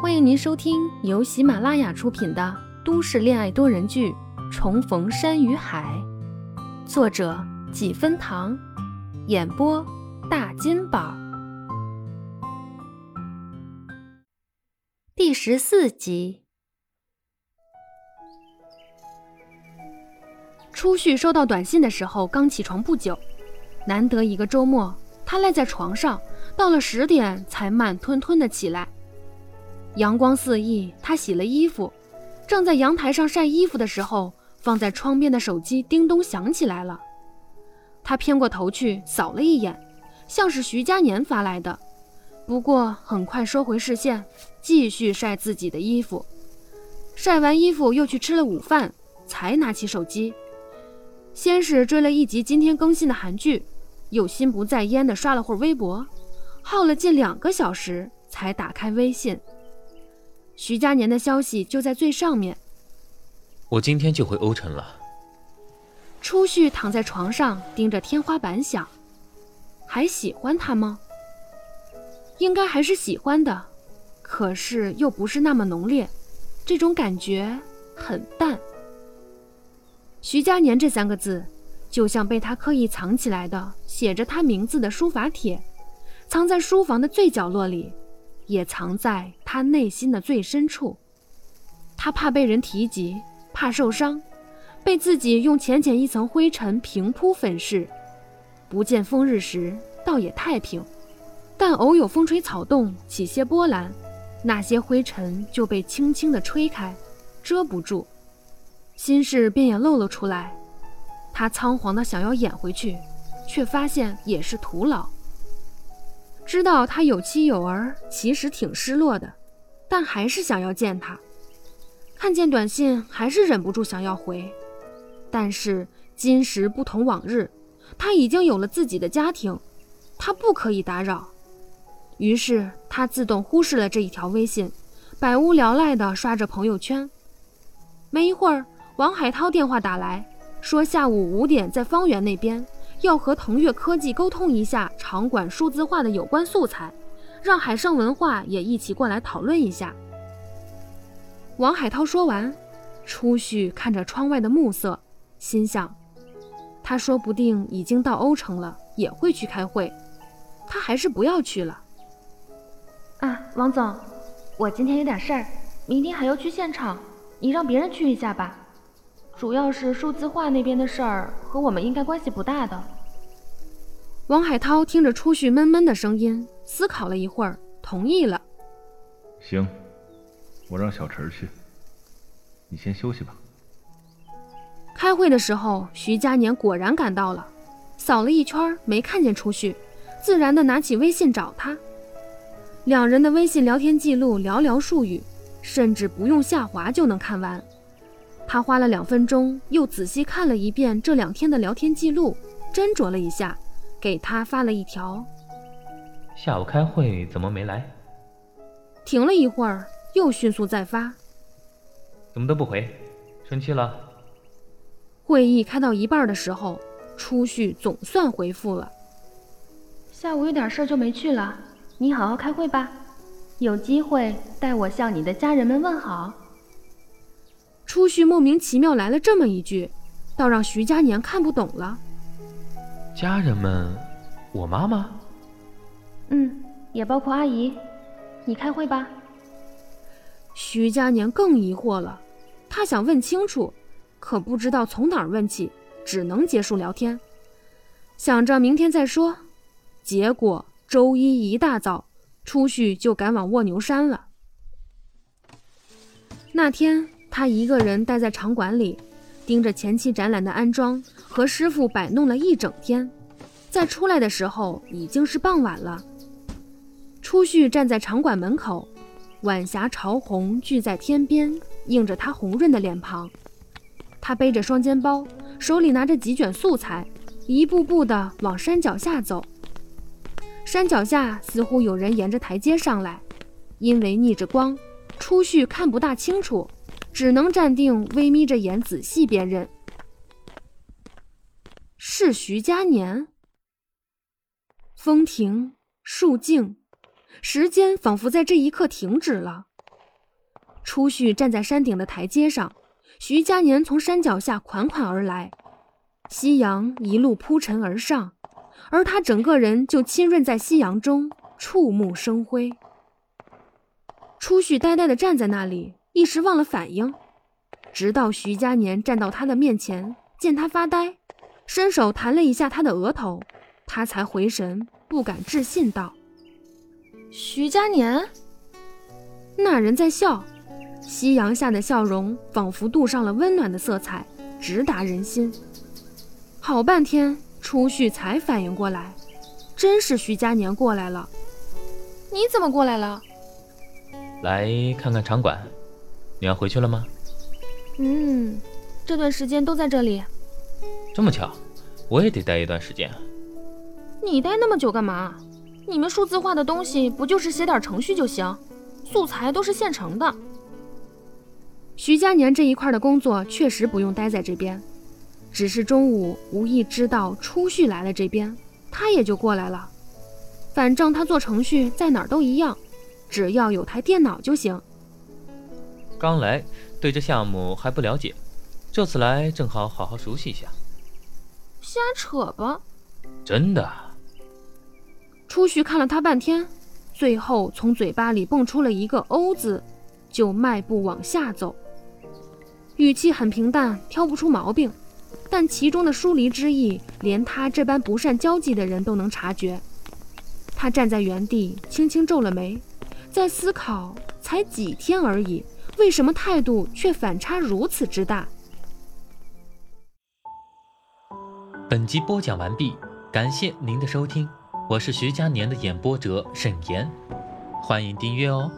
欢迎您收听由喜马拉雅出品的都市恋爱多人剧《重逢山与海》，作者几分糖，演播大金宝，第十四集。初旭收到短信的时候，刚起床不久，难得一个周末，他赖在床上，到了十点才慢吞吞的起来。阳光四溢，他洗了衣服，正在阳台上晒衣服的时候，放在窗边的手机叮咚响起来了。他偏过头去扫了一眼，像是徐佳年发来的，不过很快收回视线，继续晒自己的衣服。晒完衣服又去吃了午饭，才拿起手机，先是追了一集今天更新的韩剧，又心不在焉地刷了会儿微博，耗了近两个小时才打开微信。徐佳年的消息就在最上面。我今天就回欧城了。初旭躺在床上盯着天花板想：还喜欢他吗？应该还是喜欢的，可是又不是那么浓烈，这种感觉很淡。徐佳年这三个字，就像被他刻意藏起来的写着他名字的书法帖，藏在书房的最角落里。也藏在他内心的最深处，他怕被人提及，怕受伤，被自己用浅浅一层灰尘平铺粉饰。不见风日时，倒也太平，但偶有风吹草动，起些波澜，那些灰尘就被轻轻地吹开，遮不住，心事便也露了出来。他仓皇的想要掩回去，却发现也是徒劳。知道他有妻有儿，其实挺失落的，但还是想要见他。看见短信，还是忍不住想要回。但是今时不同往日，他已经有了自己的家庭，他不可以打扰。于是他自动忽视了这一条微信，百无聊赖地刷着朋友圈。没一会儿，王海涛电话打来，说下午五点在方圆那边。要和腾越科技沟通一下场馆数字化的有关素材，让海盛文化也一起过来讨论一下。王海涛说完，初旭看着窗外的暮色，心想：他说不定已经到欧城了，也会去开会，他还是不要去了。啊，王总，我今天有点事儿，明天还要去现场，你让别人去一下吧。主要是数字化那边的事儿，和我们应该关系不大的。王海涛听着初旭闷闷的声音，思考了一会儿，同意了。行，我让小陈去，你先休息吧。开会的时候，徐佳年果然赶到了，扫了一圈没看见初旭，自然的拿起微信找他。两人的微信聊天记录寥寥数语，甚至不用下滑就能看完。他花了两分钟，又仔细看了一遍这两天的聊天记录，斟酌了一下，给他发了一条：“下午开会怎么没来？”停了一会儿，又迅速再发：“怎么都不回？生气了？”会议开到一半的时候，初旭总算回复了：“下午有点事儿就没去了，你好好开会吧，有机会代我向你的家人们问好。”初旭莫名其妙来了这么一句，倒让徐佳年看不懂了。家人们，我妈妈，嗯，也包括阿姨，你开会吧。徐佳年更疑惑了，他想问清楚，可不知道从哪儿问起，只能结束聊天，想着明天再说。结果周一一大早，初旭就赶往卧牛山了。那天。他一个人待在场馆里，盯着前期展览的安装和师傅摆弄了一整天。在出来的时候已经是傍晚了。初旭站在场馆门口，晚霞潮红聚在天边，映着他红润的脸庞。他背着双肩包，手里拿着几卷素材，一步步地往山脚下走。山脚下似乎有人沿着台阶上来，因为逆着光，初旭看不大清楚。只能站定，微眯着眼仔细辨认，是徐佳年。风停，树静，时间仿佛在这一刻停止了，初旭站在山顶的台阶上，徐佳年从山脚下款款而来，夕阳一路铺陈而上，而他整个人就浸润在夕阳中，触目生辉。初旭呆呆地站在那里，一时忘了反应，直到徐佳年站到他的面前，见他发呆，伸手弹了一下他的额头，他才回神，不敢置信道：“徐佳年。”那人在笑，夕阳下的笑容仿佛镀上了温暖的色彩，直达人心。好半天，初旭才反应过来，真是徐佳年过来了。你怎么过来了？来看看场馆。你要回去了吗？嗯，这段时间都在这里。这么巧，我也得待一段时间。你待那么久干嘛？你们数字化的东西不就是写点程序就行？素材都是现成的。徐佳年这一块的工作确实不用待在这边，只是中午无意知道初旭来了这边，他也就过来了。反正他做程序在哪儿都一样，只要有台电脑就行。刚来，对这项目还不了解，这次来正好好好熟悉一下。瞎扯吧！真的。初旭看了他半天。最后从嘴巴里蹦出了一个“欧”字，就迈步往下走，语气很平淡，挑不出毛病，但其中的疏离之意，连他这般不善交际的人都能察觉。他站在原地，轻轻皱了眉，在思考：才几天而已，为什么态度却反差如此之大？本集播讲完毕，感谢您的收听。我是徐佳年的演播者沈岩，欢迎订阅哦。